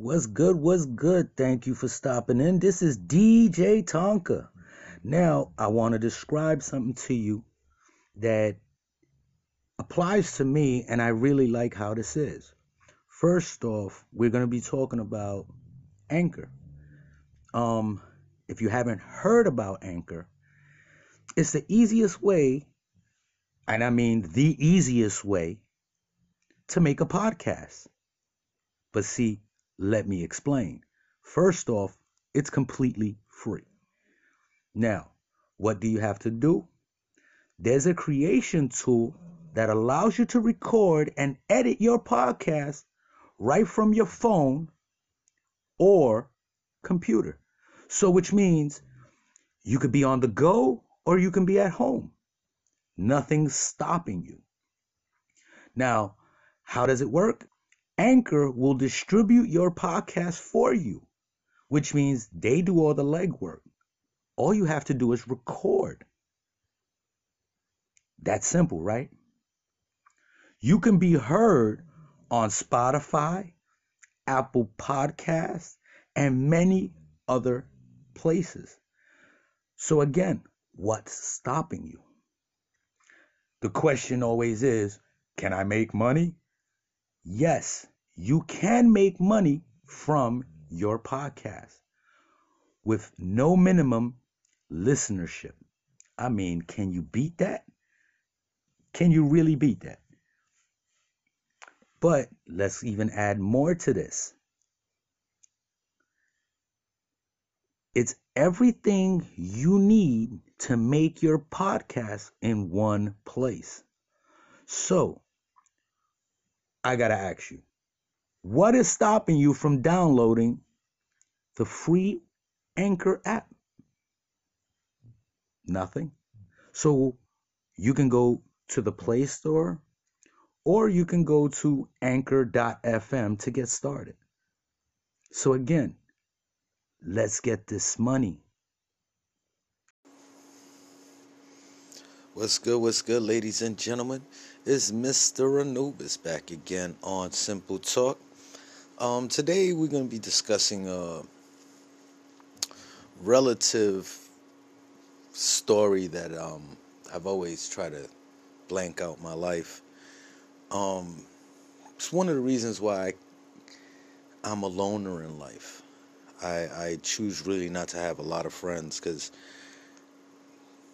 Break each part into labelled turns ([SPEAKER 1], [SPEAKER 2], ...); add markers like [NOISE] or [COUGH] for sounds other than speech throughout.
[SPEAKER 1] What's good? What's good? Thank you for stopping in. This is DJ Tonka. Now, I want to describe something to you that applies to me, and I really like how this is. First off, we're going to be talking about Anchor. Um, if you haven't heard about Anchor, it's the easiest way, and I mean the easiest way, to make a podcast. But see, let me explain. First off, it's completely free. Now, what do you have to do? There's a creation tool that allows you to record and edit your podcast right from your phone or computer. So, which means you could be on the go or you can be at home. Nothing's stopping you. Now, how does it work? Anchor will distribute your podcast for you, which means they do all the legwork. All you have to do is record. That's simple, right? You can be heard on Spotify, Apple Podcasts, and many other places. So, again, what's stopping you? The question always is can I make money? Yes, you can make money from your podcast with no minimum listenership. I mean, can you beat that? Can you really beat that? But let's even add more to this. It's everything you need to make your podcast in one place. So, I got to ask you, what is stopping you from downloading the free Anchor app? Nothing. So, you can go to the Play Store or you can go to anchor.fm to get started. So, again, let's get this money.
[SPEAKER 2] What's good? What's good, ladies and gentlemen? It's Mr. Anubis back again on Simple Talk. Um, today we're going to be discussing a relative story that um, I've always tried to blank out my life. Um, it's one of the reasons why I, am a loner in life. I, I choose really not to have a lot of friends because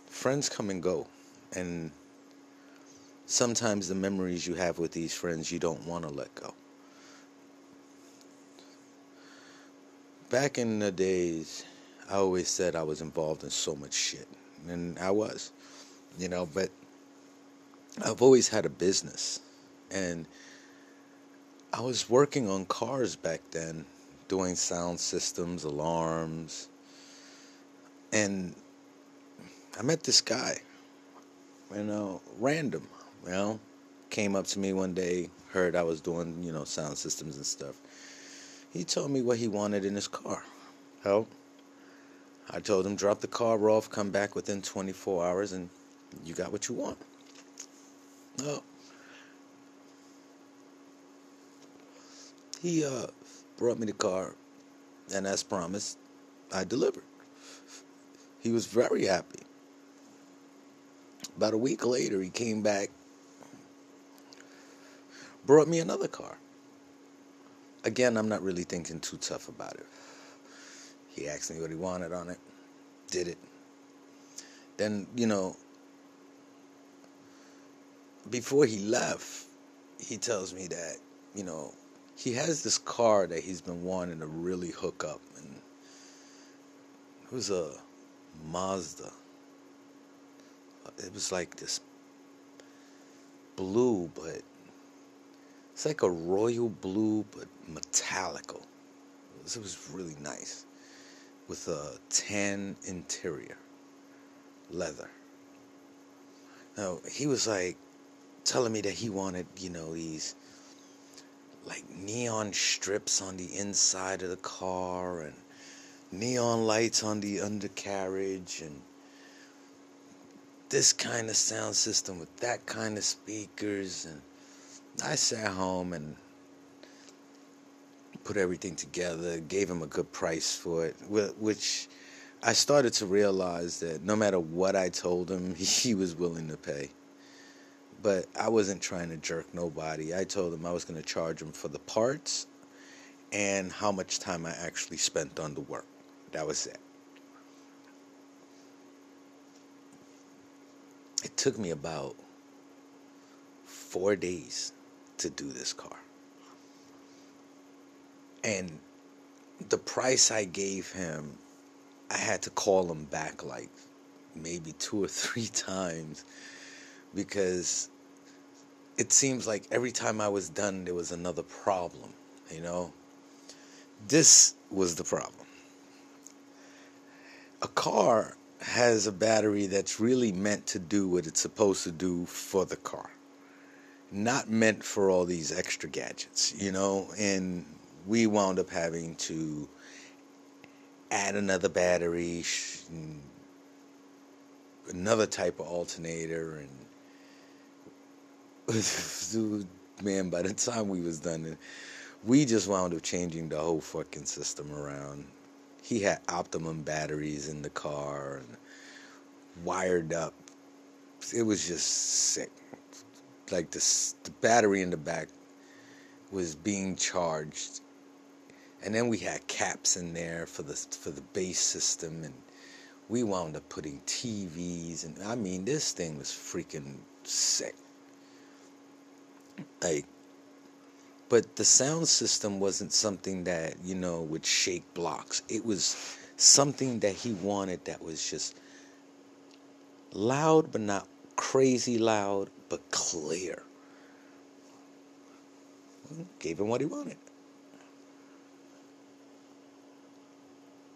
[SPEAKER 2] friends come and go and sometimes the memories you have with these friends you don't want to let go. Back in the days, I always said I was involved in so much shit, and I was, you know, but I've always had a business, and I was working on cars back then, doing sound systems, alarms, and I met this guy you know, random, you know, came up to me one day, heard I was doing, you know, sound systems and stuff. He told me what he wanted in his car. Hell, I told him drop the car off, come back within 24 hours, and you got what you want. No. He uh, brought me the car, and as promised, I delivered. He was very happy. About a week later, he came back, brought me another car. Again, I'm not really thinking too tough about it. He asked me what he wanted on it, did it. Then, you know, before he left, he tells me that, you know, he has this car that he's been wanting to really hook up. And it was a Mazda it was like this blue, but it's like a royal blue, but metallical. It was really nice with a tan interior, leather. Now he was like telling me that he wanted, you know, these like neon strips on the inside of the car and neon lights on the undercarriage and this kind of sound system with that kind of speakers and I sat home and put everything together, gave him a good price for it, which I started to realize that no matter what I told him, [LAUGHS] he was willing to pay. But I wasn't trying to jerk nobody. I told him I was going to charge him for the parts and how much time I actually spent on the work. That was it. It took me about four days to do this car. And the price I gave him, I had to call him back like maybe two or [LAUGHS] three times because it seems like every time I was done, there was another problem, you know? This was the problem. A car has a battery that's really meant to do what it's supposed to do for the car, not meant for all these extra gadgets, you know? And we wound up having to add another battery, another type of alternator, and [LAUGHS] man, by the time we was done, we just wound up changing the whole fucking system around. He had optimum batteries in the car and wired up. It was just sick. Like the the battery in the back was being charged and then we had caps in there for the for the bass system, and we wound up putting TVs, and I mean this thing was freaking sick. Like, but the sound system wasn't something that you know would shake blocks. It was something that he wanted that was just loud, but not crazy loud, but clear. Gave him what he wanted.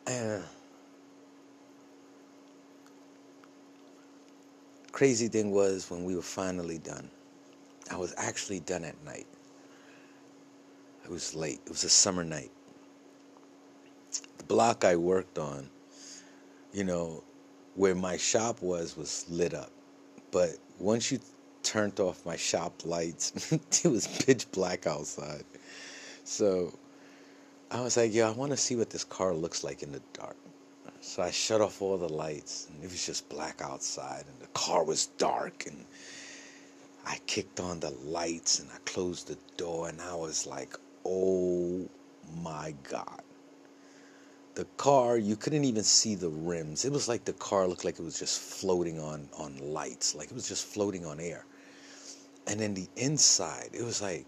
[SPEAKER 2] Uh, [CLEARS THROAT] crazy thing was when we were finally done, I was actually done at night. It was late. It was a summer night. The block I worked on, you know, where my shop was, was lit up. But once you turned off my shop lights, [LAUGHS] it was pitch black outside. So I was like, yo, I want to see what this car looks like in the dark. So I shut off all the lights, and it was just black outside, and the car was dark, and I kicked on the lights, and I closed the door, and I was like, oh my God. The car, you couldn't even see the rims. It was like the car looked like it was just floating on, on lights, like it was just floating on air. And then the inside, it was like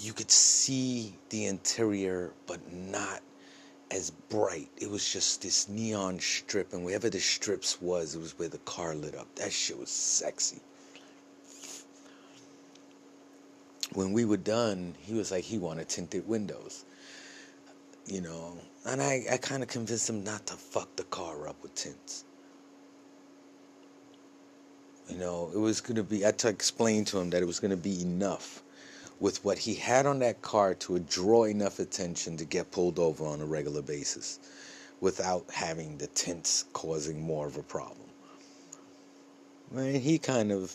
[SPEAKER 2] you could see the interior, but not as bright. It was just this neon strip, and wherever the strips was, it was where the car lit up. That shit was sexy. When we were done, he was like he wanted tinted windows. You know, and I, I kind of convinced him not to fuck the car up with tints. You know, it was going to be, I had to explain to him that it was going to be enough with what he had on that car to draw enough attention to get pulled over on a regular basis without having the tints causing more of a problem. And he kind of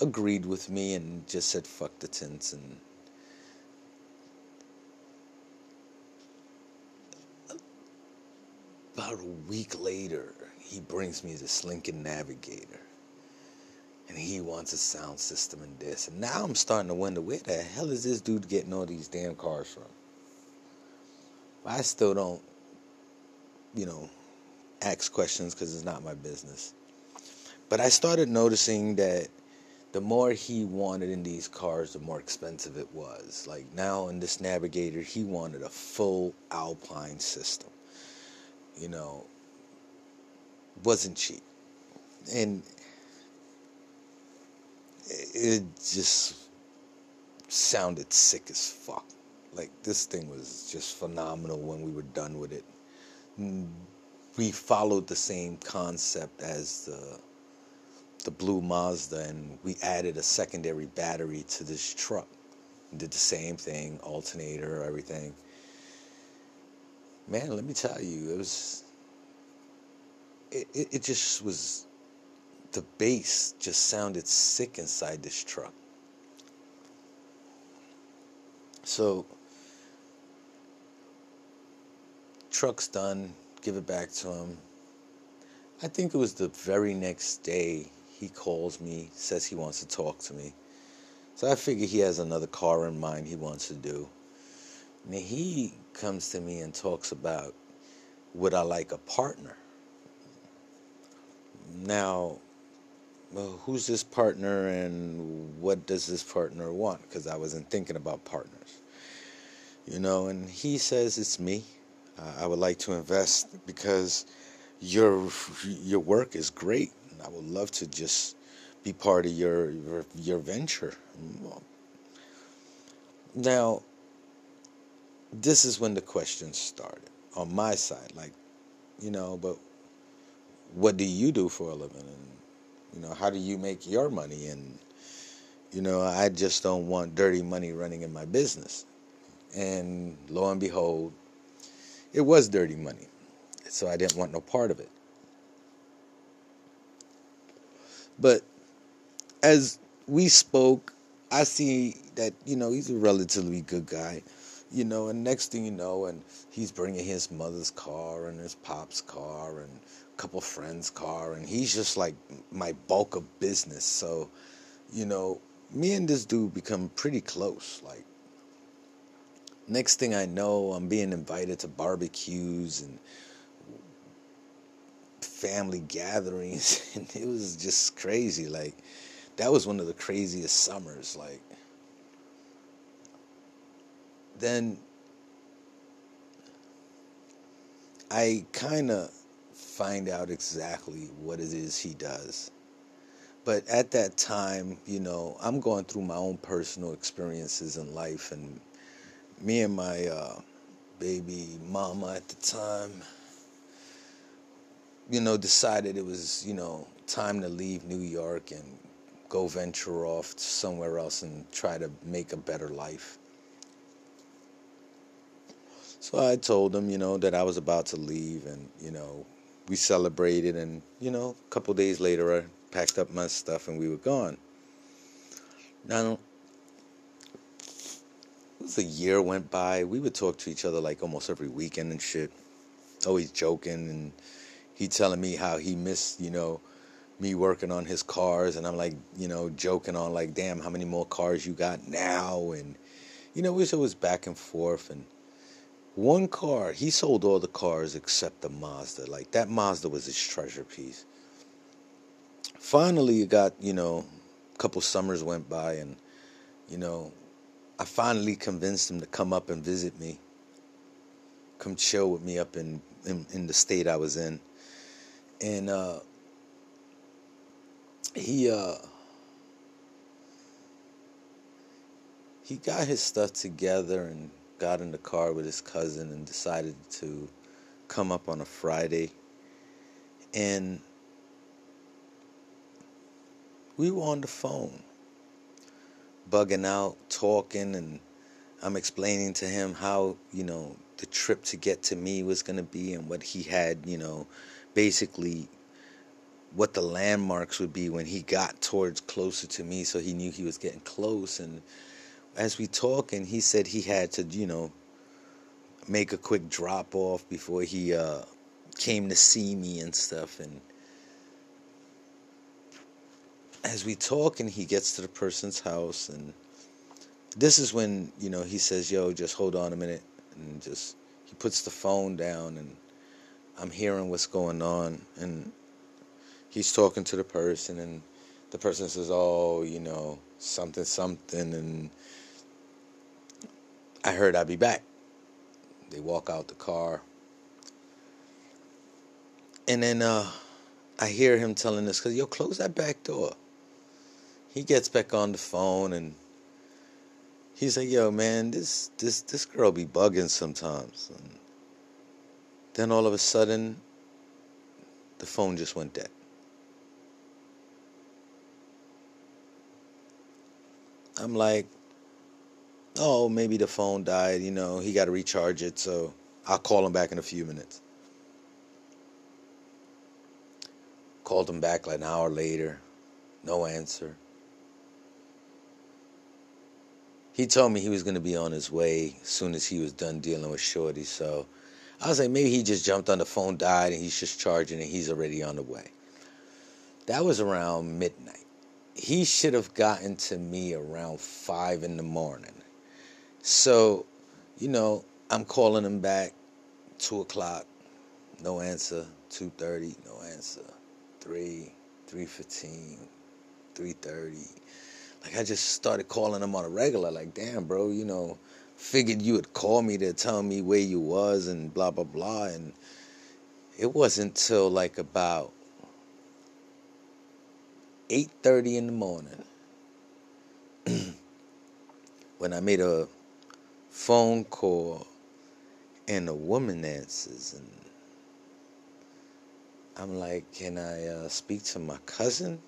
[SPEAKER 2] agreed with me and just said fuck the tints and about a week later he brings me this Lincoln Navigator and he wants a sound system and this. And now I'm starting to wonder where the hell is this dude getting all these damn cars from? I still don't, you know, ask questions because it's not my business. But I started noticing that the more he wanted in these cars, the more expensive it was. Like now in this Navigator, he wanted a full Alpine system. You know, wasn't cheap. And it just sounded sick as fuck. Like this thing was just phenomenal when we were done with it. Mm, we followed the same concept as the the blue Mazda and we added a secondary battery to this truck. Did the same thing, alternator, everything. Man, let me tell you, it was it, it, it just was the bass just sounded sick inside this truck. So, truck's done, give it back to him. I think it was the very next day he calls me, says he wants to talk to me. So I figure he has another car in mind he wants to do. And he comes to me and talks about would I like a partner? Now, well, who's this partner and what does this partner want? Because I wasn't thinking about partners. You know, and he says it's me. Uh, I would like to invest because your your work is great. And I would love to just be part of your your, your venture. Now, this is when the questions started on my side. Like, you know, but what do you do for a living? And, you know, how do you make your money? And, you know, I just don't want dirty money running in my business. And lo and behold, it was dirty money. So I didn't want no part of it. But as we spoke, I see that, you know, he's a relatively good guy, you know, and next thing you know, and he's bringing his mother's car and his pop's car and couple friends' car, and he's just like my bulk of business. So, you know, me and this dude become pretty close. Like, next thing I know, I'm being invited to barbecues and family gatherings [LAUGHS] and it was just crazy like that was one of the craziest summers like then I kind of find out exactly what it is he does. But at that time, you know, I'm going through my own personal experiences in life, and me and my uh, baby mama at the time, you know, decided it was, you know, time to leave New York and go venture off somewhere else and try to make a better life. So I told him, you know, that I was about to leave and, you know, we celebrated and, you know, a couple days later I packed up my stuff and we were gone. Now, it was a year went by. We would talk to each other like almost every weekend and shit. Always joking and he telling me how he missed, you know, me working on his cars, and I'm like, you know, joking on like, damn, how many more cars you got now? And you know, it was always back and forth. And one car, he sold all the cars except the Mazda. Like that Mazda was his treasure piece. Finally, it got, you know, a couple summers went by, and you know, I finally convinced him to come up and visit me, come chill with me up in in, in the state I was in and uh, he uh, he got his stuff together and got in the car with his cousin and decided to come up on a Friday, and we were on the phone, bugging out, talking, and I'm explaining to him how you know the trip to get to me was going to be and what he had, you know, basically what the landmarks would be when he got towards closer to me so he knew he was getting close. And as we talking he said he had to you know make a quick drop off before he uh, came to see me and stuff and as we talk and he gets to the person's house and this is when you know he says yo just hold on a minute and just he puts the phone down and I'm hearing what's going on, and he's talking to the person, and the person says, "Oh, you know, something, something," and I heard I'd be back. They walk out the car, and then uh, I hear him telling us, "Cause yo, close that back door." He gets back on the phone and he's like, "Yo, man, this this this girl be bugging sometimes." And then all of a sudden, the phone just went dead. I'm like, oh, maybe the phone died. You know, he got to recharge it, so I'll call him back in a few minutes. Called him back like an hour later, no answer. he told me he was going to be on his way as soon as he was done dealing with Shorty. So I was like, maybe he just jumped on the phone, died, and he's just charging and he's already on the way. That was around midnight. He should have gotten to me around five in the morning. So, you know, I'm calling him back, two o'clock, no answer. Two thirty, no answer. Three, three fifteen, three thirty. Like I just started calling him on a regular. Like, damn, bro, you know, figured you would call me to tell me where you was and blah blah blah. And it wasn't till like about eight thirty in the morning [CLEARS THROAT] when I made a phone call and a woman answers and I'm like, can I uh, speak to my cousin?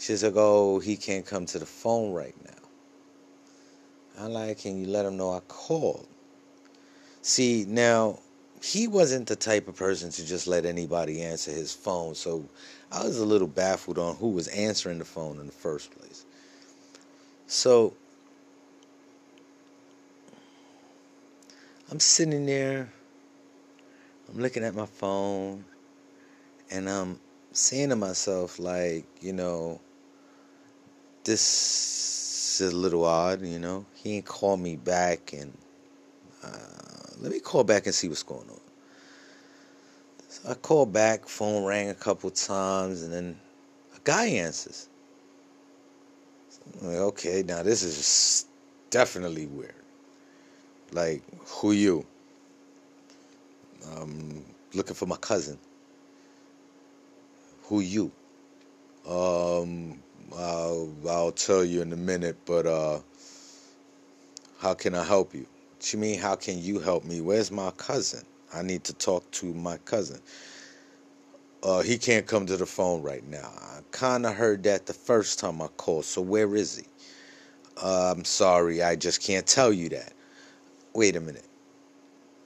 [SPEAKER 2] She's like, oh, he can't come to the phone right now. I'm like, can you let him know I called? See, now, he wasn't the type of person to just let anybody answer his phone, so I was a little baffled on who was answering the phone in the first place. So, I'm sitting there, I'm looking at my phone, and I'm saying to myself, like, you know, this is a little odd, you know. He ain't called me back, and uh, let me call back and see what's going on. So I call back, phone rang a couple times, and then a guy answers. Like, okay, now this is definitely weird. Like, who you? I'm looking for my cousin who you? Um, I'll, I'll tell you in a minute, but uh, how can I help you? What you mean, how can you help me? Where's my cousin? I need to talk to my cousin. Uh, he can't come to the phone right now. I kind of heard that the first time I called, so where is he? Uh, I'm sorry, I just can't tell you that. Wait a minute.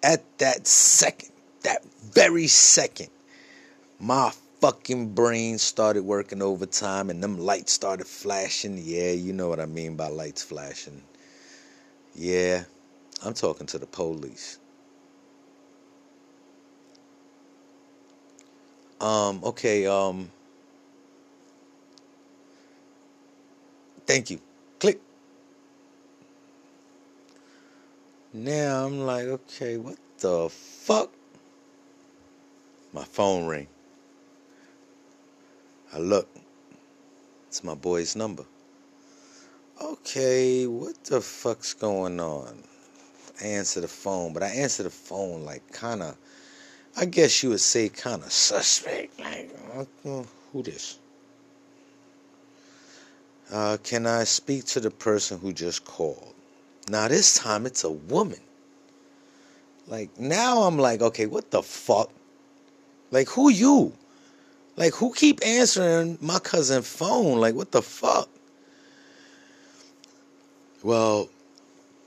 [SPEAKER 2] At that second, that very second, my fucking brain started working overtime and them lights started flashing. Yeah, you know what I mean by lights flashing. Yeah, I'm talking to the police. Um, okay, um, thank you. Now I'm like, okay, what the fuck? My phone ring. I look. It's my boy's number. Okay, what the fuck's going on? I answer the phone, but I answer the phone like kind of, I guess you would say kind of suspect. Like, who this? Uh, can I speak to the person who just called? Now this time it's a woman. Like now I'm like, okay, what the fuck? Like who you? Like, who keep answering my cousin phone? Like, what the fuck? Well,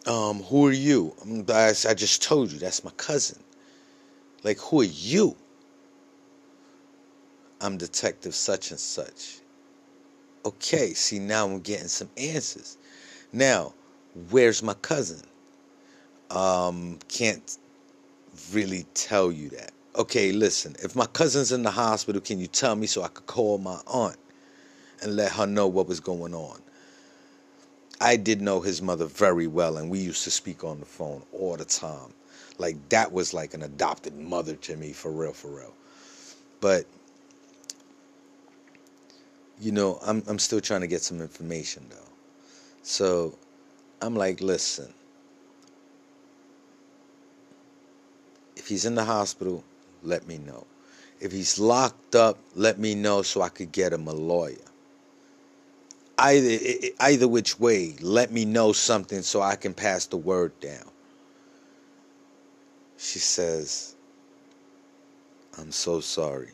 [SPEAKER 2] um, who are you? I, I just told you that's my cousin. Like, who are you? I'm Detective such and such. Okay, see, now I'm getting some answers. Now, where's my cousin? Um, can't really tell you that okay, listen, if my cousin's in the hospital, can you tell me so I could call my aunt and let her know what was going on? I did know his mother very well, and we used to speak on the phone all the time. Like, that was like an adopted mother to me, for real, for real. But, you know, I'm, I'm still trying to get some information, though. So, I'm like, listen, if he's in the hospital, let me know. If he's locked up, let me know so I could get him a lawyer. Either either which way, let me know something so I can pass the word down. She says, I'm so sorry.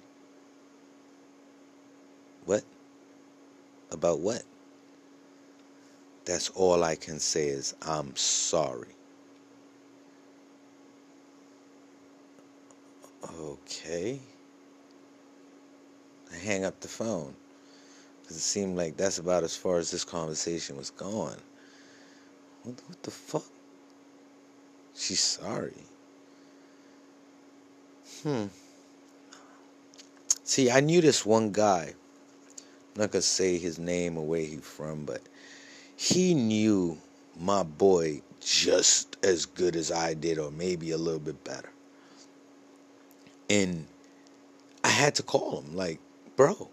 [SPEAKER 2] What? About what? That's all I can say is I'm sorry. Okay. I hang up the phone because it seemed like that's about as far as this conversation was going. What, what the fuck? She's sorry. Hmm. See, I knew this one guy. I'm not gonna say his name or where he's from, but he knew my boy just as good as I did, or maybe a little bit better. And I had to call him, like, bro,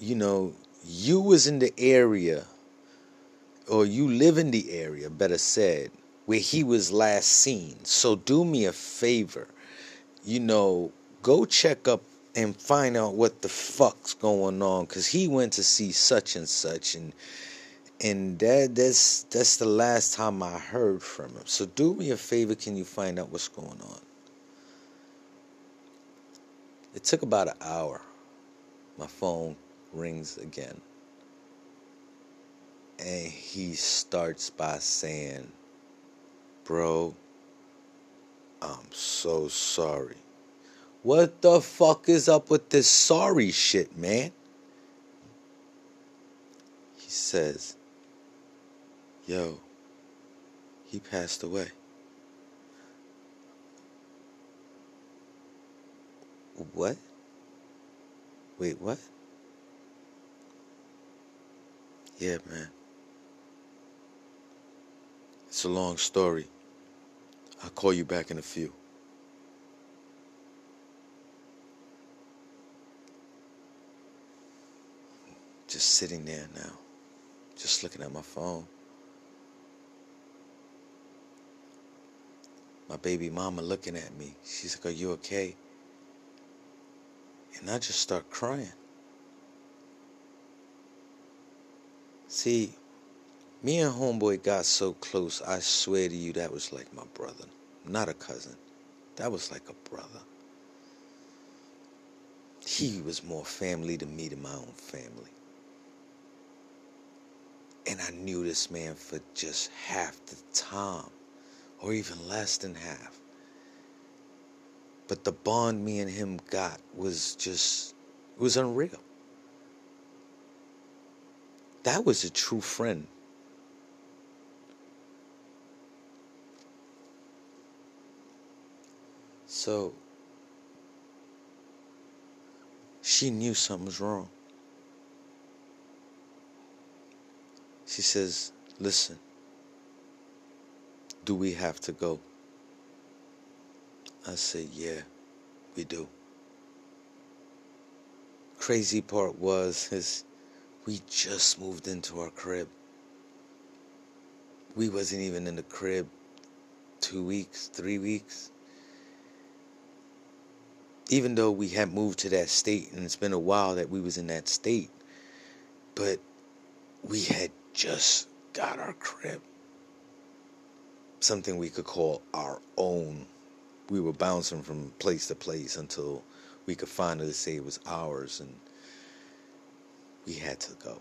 [SPEAKER 2] you know, you was in the area, or you live in the area, better said, where he was last seen. So do me a favor, you know, go check up and find out what the fuck's going on, cause he went to see such and such, and and that that's that's the last time I heard from him. So do me a favor, can you find out what's going on? It took about an hour. My phone rings again. And he starts by saying, Bro, I'm so sorry. What the fuck is up with this sorry shit, man? He says, Yo, he passed away. What? Wait, what? Yeah, man. It's a long story. I'll call you back in a few. Just sitting there now, just looking at my phone. My baby mama looking at me. She's like, Are you okay? And I just start crying. See, me and Homeboy got so close, I swear to you, that was like my brother. Not a cousin. That was like a brother. He was more family to me than my own family. And I knew this man for just half the time or even less than half. But the bond me and him got was just, it was unreal. That was a true friend. So, she knew something was wrong. She says, Listen, do we have to go? I said, Yeah, we do. Crazy part was is we just moved into our crib. We wasn't even in the crib two weeks, three weeks. Even though we had moved to that state and it's been a while that we was in that state, but we had just got our crib something we could call our own. We were bouncing from place to place until we could finally say it was ours, and we had to go.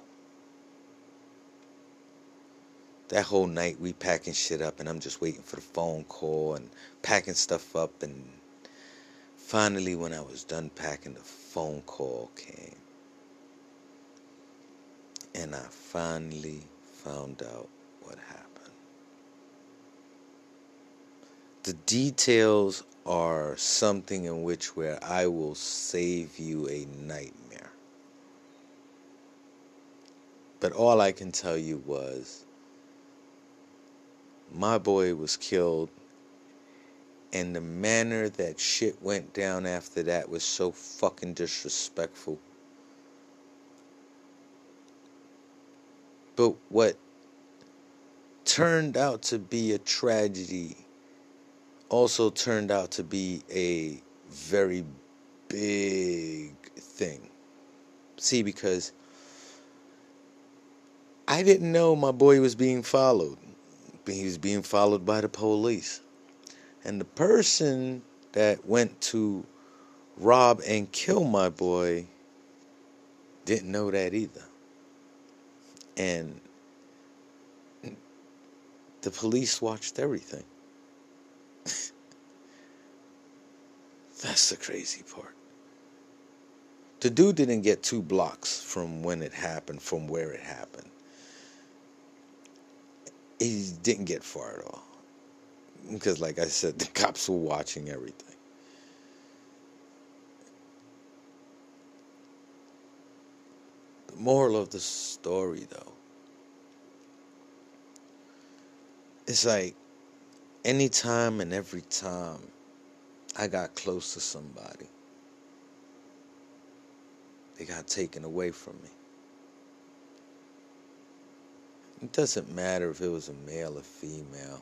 [SPEAKER 2] That whole night, we packing shit up, and I'm just waiting for the phone call and packing stuff up. And finally, when I was done packing, the phone call came. And I finally found out what happened. the details are something in which where I will save you a nightmare. But all I can tell you was my boy was killed and the manner that shit went down after that was so fucking disrespectful. But what turned out to be a tragedy also turned out to be a very big thing. See, because I didn't know my boy was being followed. He was being followed by the police. And the person that went to rob and kill my boy didn't know that either. And the police watched everything. [LAUGHS] That's the crazy part. The dude didn't get two blocks from when it happened, from where it happened. he didn't get far at all. Because, like I said, [LAUGHS] the cops were watching everything. The moral of the story, though, it's like anytime and every time I got close to somebody, they got taken away from me. It doesn't matter if it was a male or female.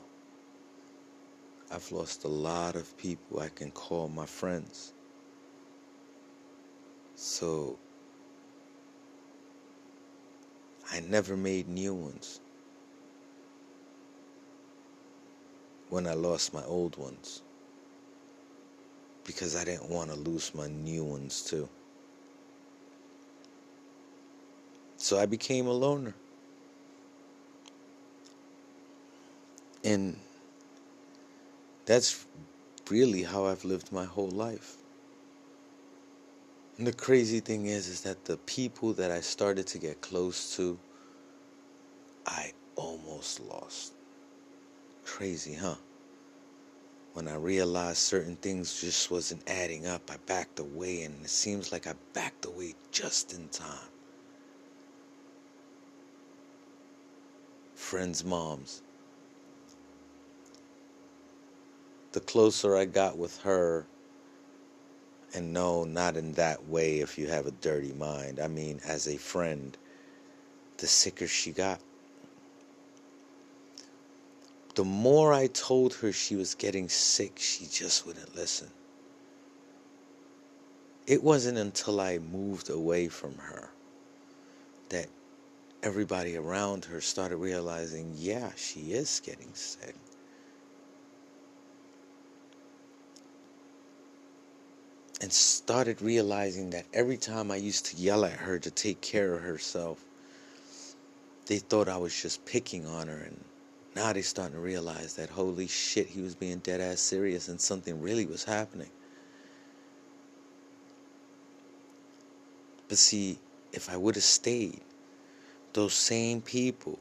[SPEAKER 2] I've lost a lot of people I can call my friends. So I never made new ones when I lost my old ones because I didn't want to lose my new ones too. So I became a loner. And that's really how I've lived my whole life. And the crazy thing is is that the people that I started to get close to I almost lost. Crazy, huh? When I realized certain things just wasn't adding up, I backed away and it seems like I backed away just in time. Friends' moms the closer I got with her, and no, not in that way if you have a dirty mind. I mean, as a friend, the sicker she got. The more I told her she was getting sick, she just wouldn't listen. It wasn't until I moved away from her that everybody around her started realizing, yeah, she is getting sick. And started realizing that every time I used to yell at her to take care of herself, they thought I was just picking on her. And now they're starting to realize that holy shit, he was being dead ass serious and something really was happening. But see, if I would have stayed, those same people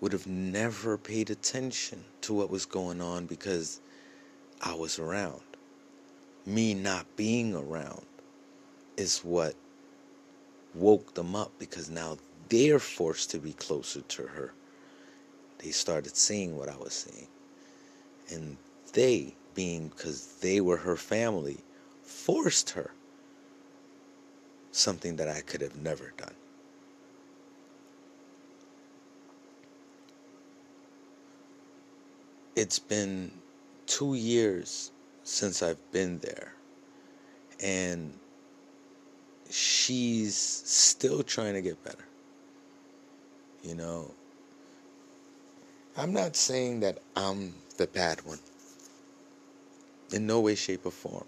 [SPEAKER 2] would have never paid attention to what was going on because I was around me not being around is what woke them up because now they're forced to be closer to her. They started seeing what I was seeing. And they, being because they were her family, forced her something that I could have never done. It's been two years since I've been there. And she's still trying to get better. You know, I'm not saying that I'm the bad one. In no way, shape, or form.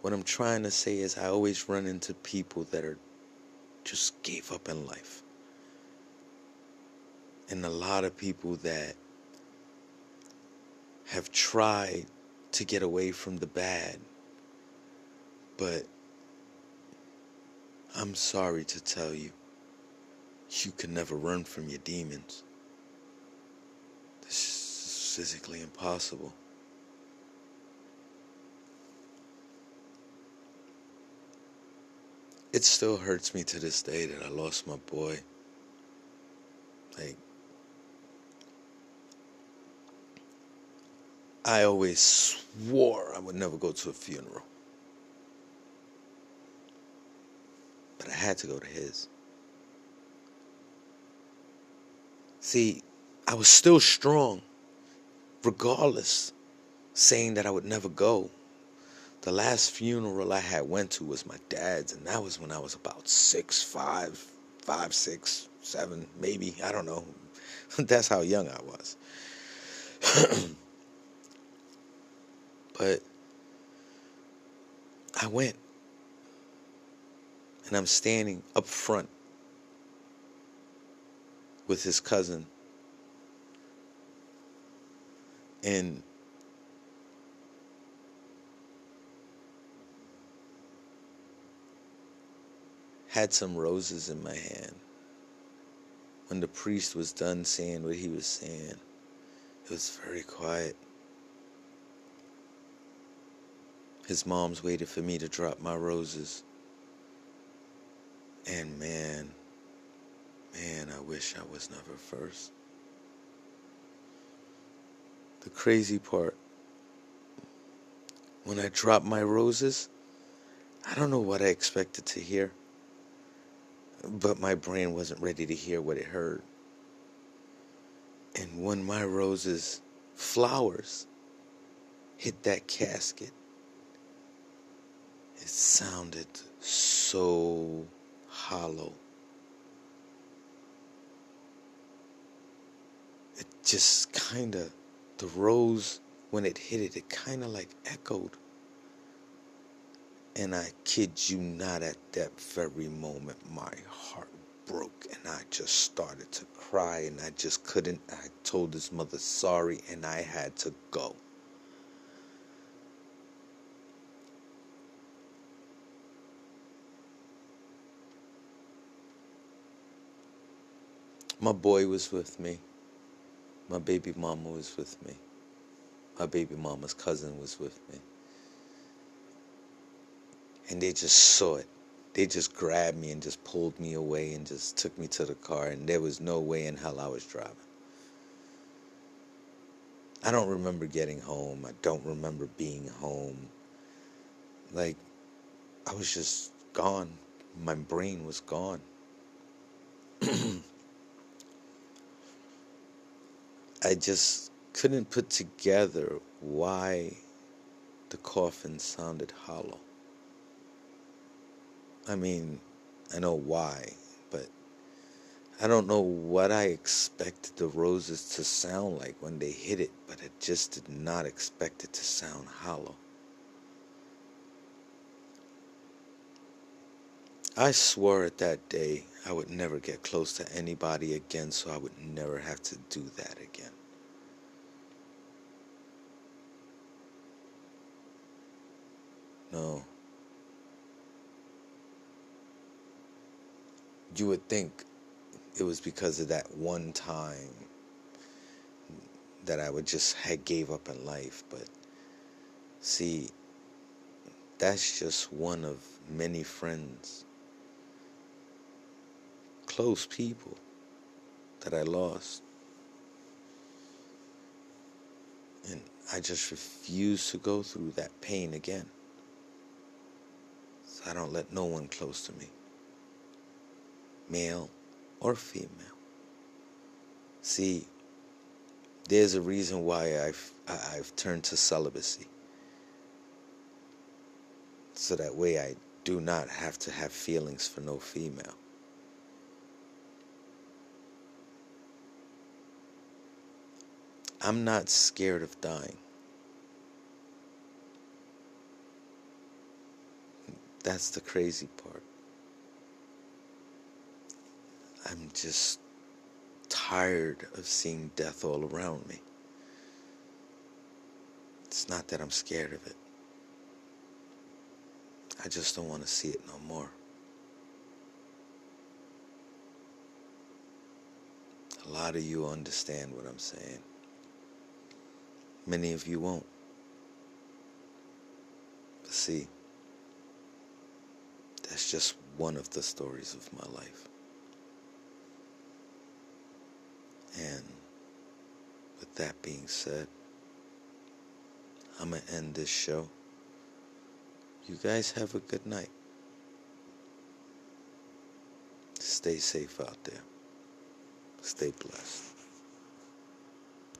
[SPEAKER 2] What I'm trying to say is, I always run into people that are just gave up in life. And a lot of people that have tried to get away from the bad. But I'm sorry to tell you, you can never run from your demons. This is physically impossible. It still hurts me to this day that I lost my boy. Like, I always swore I would never go to a funeral. But I had to go to his. See, I was still strong, regardless, saying that I would never go. The last funeral I had went to was my dad's, and that was when I was about six, five, five, six, seven, maybe. I don't know. [LAUGHS] That's how young I was. [CLEARS THROAT] But I went. And I'm standing up front with his cousin. And had some roses in my hand when the priest was done saying what he was saying. It was very quiet. His mom's waited for me to drop my roses. And man, man, I wish I was never first. The crazy part, when I dropped my roses, I don't know what I expected to hear, but my brain wasn't ready to hear what it heard. And when my roses, flowers, hit that casket, it sounded so hollow. It just kind of, the rose, when it hit it, it kind of like echoed. And I kid you not, at that very moment, my heart broke and I just started to cry and I just couldn't. I told his mother sorry and I had to go. My boy was with me. My baby mama was with me. My baby mama's cousin was with me. And they just saw it. They just grabbed me and just pulled me away and just took me to the car, and there was no way in hell I was driving. I don't remember getting home. I don't remember being home. Like, I was just gone. My brain was gone. [CLEARS THROAT] I just couldn't put together why the coffin sounded hollow. I mean, I know why, but I don't know what I expected the roses to sound like when they hit it, but I just did not expect it to sound hollow. I swore at that day I would never get close to anybody again, so I would never have to do that again. No. You would think it was because of that one time that I would just had gave up in life, but see, that's just one of many friends, close people that I lost. And I just refuse to go through that pain again. So I don't let no one close to me, male or female. See, there's a reason why I've I've turned to celibacy, so that way I do not have to have feelings for no female. I'm not scared of dying. That's the crazy part. I'm just tired of seeing death all around me. It's not that I'm scared of it. I just don't want to see it no more. A lot of you understand what I'm saying. Many of you won't. But see, that's just one of the stories of my life. And with that being said, I'm going to end this show. You guys have a good night. Stay safe out there. Stay blessed.